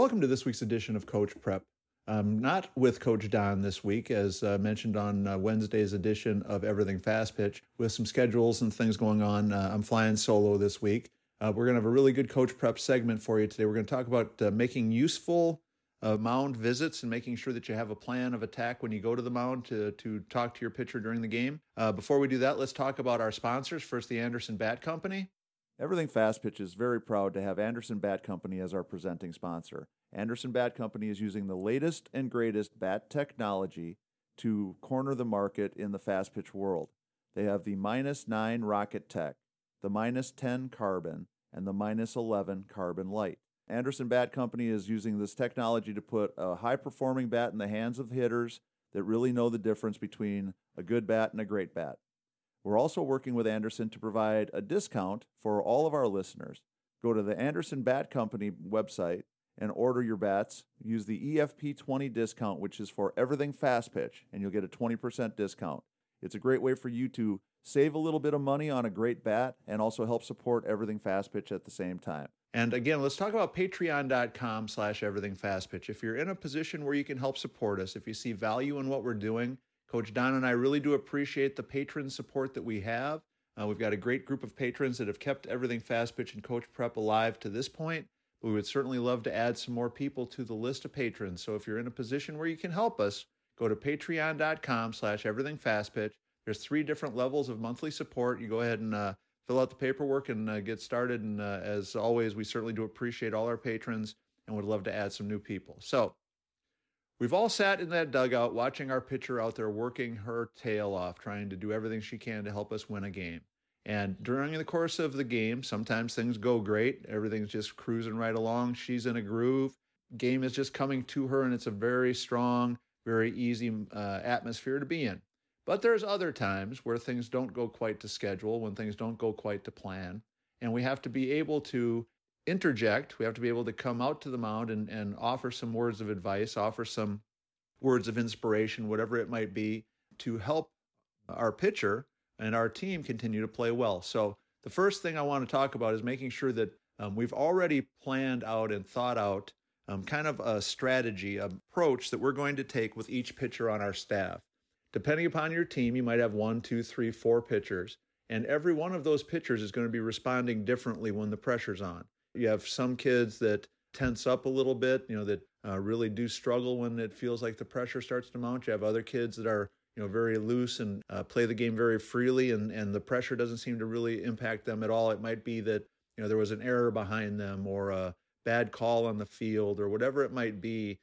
Welcome to this week's edition of Coach Prep. I'm not with Coach Don this week, as uh, mentioned on uh, Wednesday's edition of Everything Fast Pitch, with some schedules and things going on. Uh, I'm flying solo this week. Uh, we're going to have a really good Coach Prep segment for you today. We're going to talk about uh, making useful uh, mound visits and making sure that you have a plan of attack when you go to the mound to, to talk to your pitcher during the game. before we do that, let's talk about our sponsors. First, the Anderson Bat Company. Everything Fast Pitch is very proud to have Anderson Bat Company as our presenting sponsor. Anderson Bat Company is using the latest and greatest bat technology to corner the market in the fast pitch world. They have the minus 9 rocket tech, the minus 10 carbon, and the minus 11 carbon light. Anderson Bat Company is using this technology to put a high performing bat in the hands of hitters that really know the difference between a good bat and a great bat. We're also working with Anderson to provide a discount for all of our listeners. Go to the Anderson Bat Company website and order your bats. Use the EFP20 discount, which is for everything fast pitch, and you'll get a 20% discount. It's a great way for you to save a little bit of money on a great bat and also help support everything fast pitch at the same time. And again, let's talk about patreon.com slash everything fast pitch. If you're in a position where you can help support us, if you see value in what we're doing, Coach Don and I really do appreciate the patron support that we have. Uh, we've got a great group of patrons that have kept everything fast pitch and coach prep alive to this point. But we would certainly love to add some more people to the list of patrons. So if you're in a position where you can help us, go to patreon.com slash everything fast pitch. There's three different levels of monthly support. You go ahead and uh, fill out the paperwork and uh, get started. And uh, as always, we certainly do appreciate all our patrons and would love to add some new people. So We've all sat in that dugout watching our pitcher out there working her tail off, trying to do everything she can to help us win a game. And during the course of the game, sometimes things go great. Everything's just cruising right along. She's in a groove. Game is just coming to her, and it's a very strong, very easy uh, atmosphere to be in. But there's other times where things don't go quite to schedule, when things don't go quite to plan. And we have to be able to interject. We have to be able to come out to the mound and, and offer some words of advice, offer some words of inspiration, whatever it might be, to help our pitcher and our team continue to play well. So, the first thing I want to talk about is making sure that um, we've already planned out and thought out um, kind of a strategy, approach that we're going to take with each pitcher on our staff. Depending upon your team, you might have one, two, three, four pitchers, and every one of those pitchers is going to be responding differently when the pressure's on. You have some kids that tense up a little bit, you know, that uh, really do struggle when it feels like the pressure starts to mount. You have other kids that are, you know, very loose and uh, play the game very freely, and, and the pressure doesn't seem to really impact them at all. It might be that, you know, there was an error behind them or a bad call on the field or whatever it might be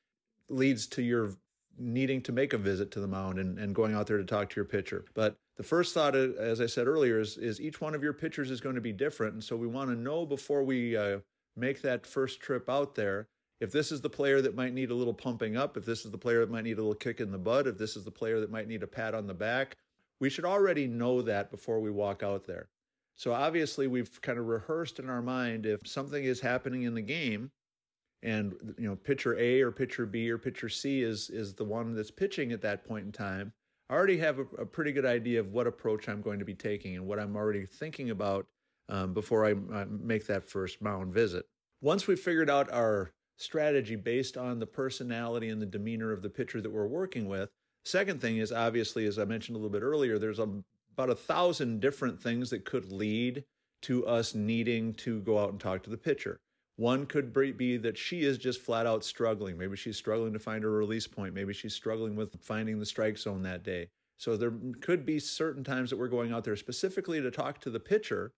leads to your needing to make a visit to the mound and, and going out there to talk to your pitcher. But the first thought, uh, as I said earlier, is, is each one of your pitchers is going to be different. And so we want to know before we uh, make that first trip out there if this is the player that might need a little pumping up, if this is the player that might need a little kick in the butt, if this is the player that might need a pat on the back. We should already know that before we walk out there. So obviously, we've kind of rehearsed in our mind if something is happening in the game and you know pitcher A or pitcher B or pitcher C is is the one that's pitching at that point in time, I already have a, a pretty good idea of what approach I'm going to be taking and what I'm already thinking about um, before I, I make that first mound visit. Once we've figured out our strategy based on the personality and the demeanor of the pitcher that we're working with, second thing is obviously, as I mentioned a little bit earlier, there's a, about a thousand different things that could lead to us needing to go out and talk to the pitcher. One could be that she is just flat out struggling. Maybe she's struggling to find her release point. Maybe she's struggling with finding the strike zone that day. So there could be certain times that we're going out there specifically to talk to the pitcher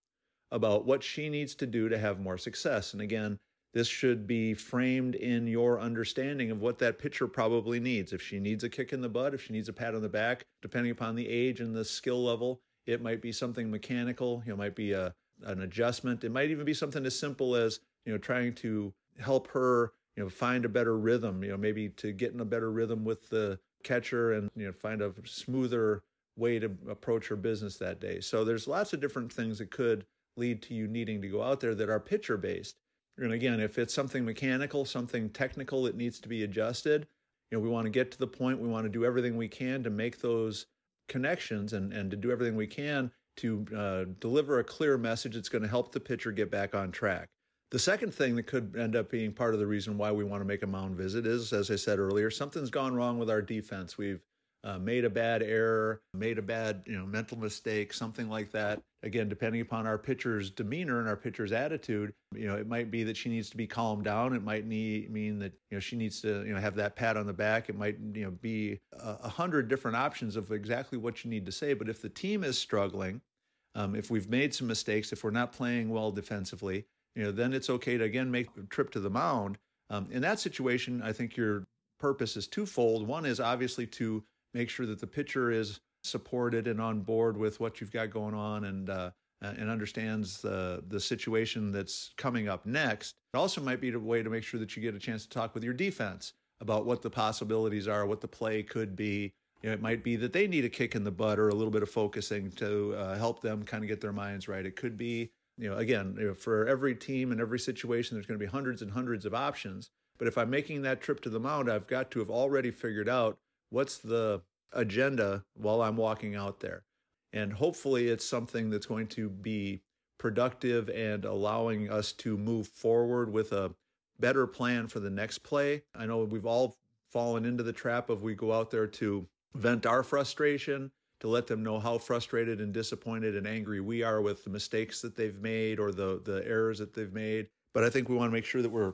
about what she needs to do to have more success. And again, this should be framed in your understanding of what that pitcher probably needs. If she needs a kick in the butt, if she needs a pat on the back, depending upon the age and the skill level, it might be something mechanical. It might be a an adjustment. It might even be something as simple as you know, trying to help her, you know, find a better rhythm, you know, maybe to get in a better rhythm with the catcher and, you know, find a smoother way to approach her business that day. So there's lots of different things that could lead to you needing to go out there that are pitcher based. And again, if it's something mechanical, something technical that needs to be adjusted, you know, we want to get to the point, we want to do everything we can to make those connections and, and to do everything we can to uh, deliver a clear message that's going to help the pitcher get back on track. The second thing that could end up being part of the reason why we want to make a mound visit is, as I said earlier, something's gone wrong with our defense. We've uh, made a bad error, made a bad you know mental mistake, something like that. Again, depending upon our pitcher's demeanor and our pitcher's attitude, you know, it might be that she needs to be calmed down. It might need, mean that you know she needs to you know have that pat on the back. It might you know be a, a hundred different options of exactly what you need to say. But if the team is struggling, um, if we've made some mistakes, if we're not playing well defensively, you know, then it's okay to again make the trip to the mound. Um, in that situation, I think your purpose is twofold. One is obviously to make sure that the pitcher is supported and on board with what you've got going on and uh, and understands the the situation that's coming up next. It also might be a way to make sure that you get a chance to talk with your defense about what the possibilities are, what the play could be. You know, it might be that they need a kick in the butt or a little bit of focusing to uh, help them kind of get their minds right. It could be you know, again, you know, for every team and every situation, there's going to be hundreds and hundreds of options. But if I'm making that trip to the mound, I've got to have already figured out what's the agenda while I'm walking out there. And hopefully, it's something that's going to be productive and allowing us to move forward with a better plan for the next play. I know we've all fallen into the trap of we go out there to vent our frustration to let them know how frustrated and disappointed and angry we are with the mistakes that they've made or the the errors that they've made. But I think we want to make sure that we're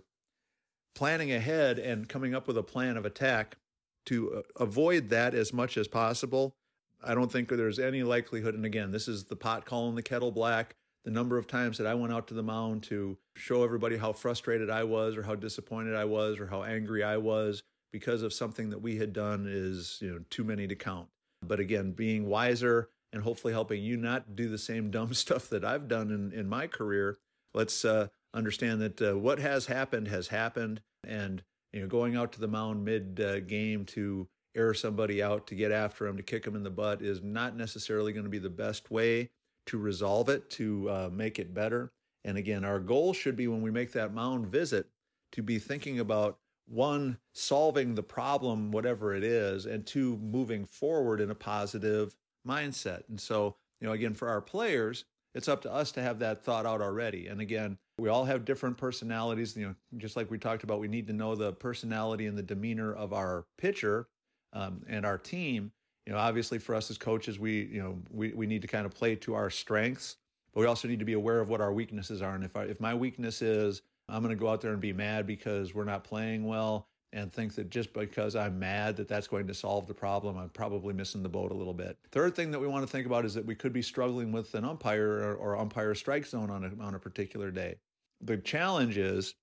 planning ahead and coming up with a plan of attack to uh, avoid that as much as possible. I don't think there's any likelihood. And again, this is the pot calling the kettle black. The number of times that I went out to the mound to show everybody how frustrated I was, or how disappointed I was, or how angry I was because of something that we had done is you know too many to count. But again, being wiser and hopefully helping you not do the same dumb stuff that I've done in, in my career. Let's uh, understand that uh, what has happened has happened. And, you know, going out to the mound mid uh, game to air somebody out, to get after them, to kick them in the butt is not necessarily going to be the best way to resolve it, to uh, make it better. And again, our goal should be when we make that mound visit to be thinking about one, solving the problem, whatever it is, and two, moving forward in a positive mindset. And so, you know, again, for our players, it's up to us to have that thought out already. And again, we all have different personalities. You know, just like we talked about, we need to know the personality and the demeanor of our pitcher um, and our team. You know, obviously for us as coaches, we you know we we need to kind of play to our strengths, but we also need to be aware of what our weaknesses are. And if I, if my weakness is I'm going to go out there and be mad because we're not playing well and think that just because I'm mad that that's going to solve the problem, I'm probably missing the boat a little bit. Third thing that we want to think about is that we could be struggling with an umpire or, or umpire strike zone on a, on a particular day. The challenge is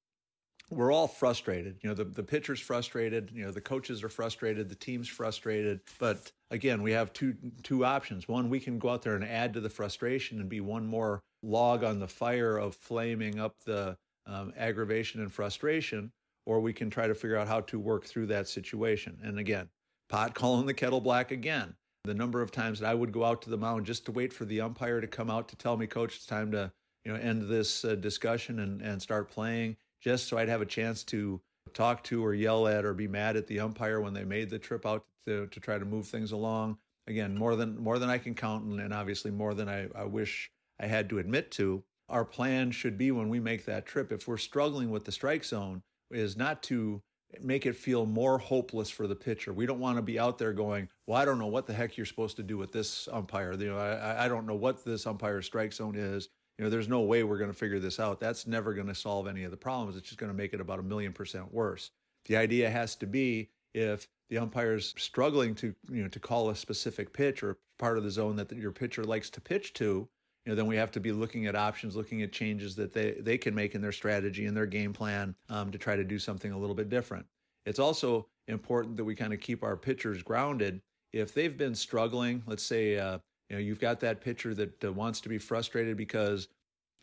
we're all frustrated. You know, the, the pitcher's frustrated, you know, the coaches are frustrated, the team's frustrated. But again, we have two two options. One, we can go out there and add to the frustration and be one more log on the fire of flaming up the um, aggravation and frustration, or we can try to figure out how to work through that situation. And again, pot calling the kettle black again. The number of times that I would go out to the mound just to wait for the umpire to come out to tell me, Coach, it's time to you know end this uh, discussion and and start playing, just so I'd have a chance to talk to or yell at or be mad at the umpire when they made the trip out to to try to move things along. Again, more than more than I can count, and obviously more than I, I wish I had to admit to our plan should be when we make that trip, if we're struggling with the strike zone, is not to make it feel more hopeless for the pitcher. We don't want to be out there going, well, I don't know what the heck you're supposed to do with this umpire. You know, I, I don't know what this umpire strike zone is. You know, there's no way we're going to figure this out. That's never going to solve any of the problems. It's just going to make it about a million percent worse. The idea has to be if the umpire's struggling to, you know, to call a specific pitch or part of the zone that your pitcher likes to pitch to, you know, then we have to be looking at options, looking at changes that they, they can make in their strategy and their game plan um, to try to do something a little bit different. It's also important that we kind of keep our pitchers grounded. If they've been struggling, let's say, uh, you know, you've got that pitcher that uh, wants to be frustrated because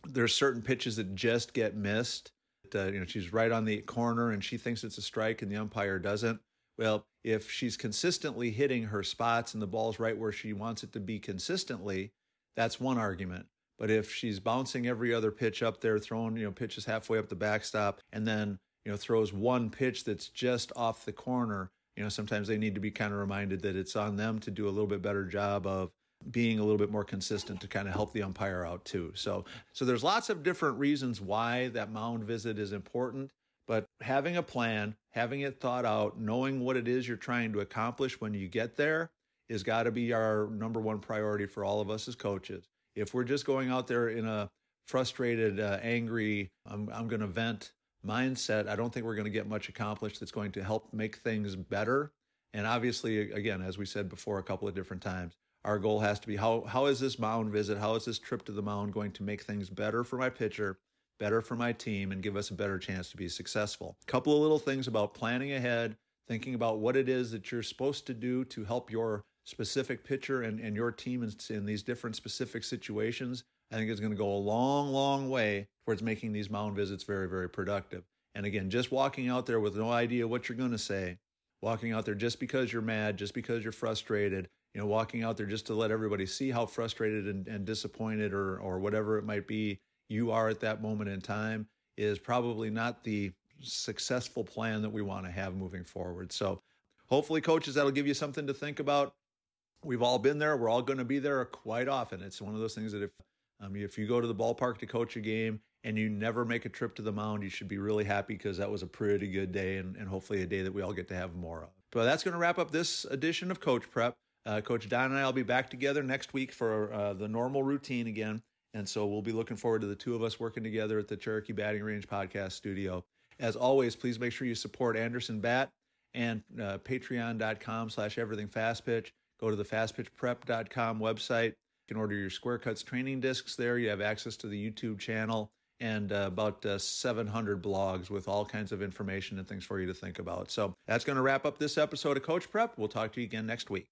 there's certain pitches that just get missed. Uh, you know, she's right on the corner and she thinks it's a strike and the umpire doesn't. Well, if she's consistently hitting her spots and the ball's right where she wants it to be consistently, that's one argument. But if she's bouncing every other pitch up there, throwing, you know, pitches halfway up the backstop, and then, you know, throws one pitch that's just off the corner, you know, sometimes they need to be kind of reminded that it's on them to do a little bit better job of being a little bit more consistent to kind of help the umpire out too. So, so there's lots of different reasons why that mound visit is important. But having a plan, having it thought out, knowing what it is you're trying to accomplish when you get there is got to be our number one priority for all of us as coaches. If we're just going out there in a frustrated, uh, angry, I'm, I'm going to vent mindset, I don't think we're going to get much accomplished that's going to help make things better. And obviously, again, as we said before a couple of different times, our goal has to be how, how is this mound visit, how is this trip to the mound going to make things better for my pitcher, better for my team, and give us a better chance to be successful? A couple of little things about planning ahead, thinking about what it is that you're supposed to do to help your specific pitcher and, and your team in, in these different specific situations I think it's going to go a long, long way towards making these mound visits very, very productive. And again, just walking out there with no idea what you're going to say, walking out there just because you're mad, just because you're frustrated, you know, walking out there just to let everybody see how frustrated and, and disappointed or, or whatever it might be you are at that moment in time is probably not the successful plan that we want to have moving forward. So hopefully, coaches, that'll give you something to think about. We've all been there. We're all going to be there quite often. It's one of those things that if um, if you go to the ballpark to coach a game and you never make a trip to the mound, you should be really happy because that was a pretty good day and, and hopefully a day that we all get to have more of. But that's going to wrap up this edition of Coach Prep. Uh, Coach Don and I will be back together next week for uh, the normal routine again. And so we'll be looking forward to the two of us working together at the Cherokee Batting Range podcast studio. As always, please make sure you support Anderson Bat and uh, patreon.com slash everything fast pitch. Go to the fastpitchprep.com website You can order your Square Cuts training discs there. You have access to the YouTube channel and uh, about uh, 700 blogs with all kinds of information and things for you to think about. So that's going to wrap up this episode of Coach Prep. We'll talk to you again next week.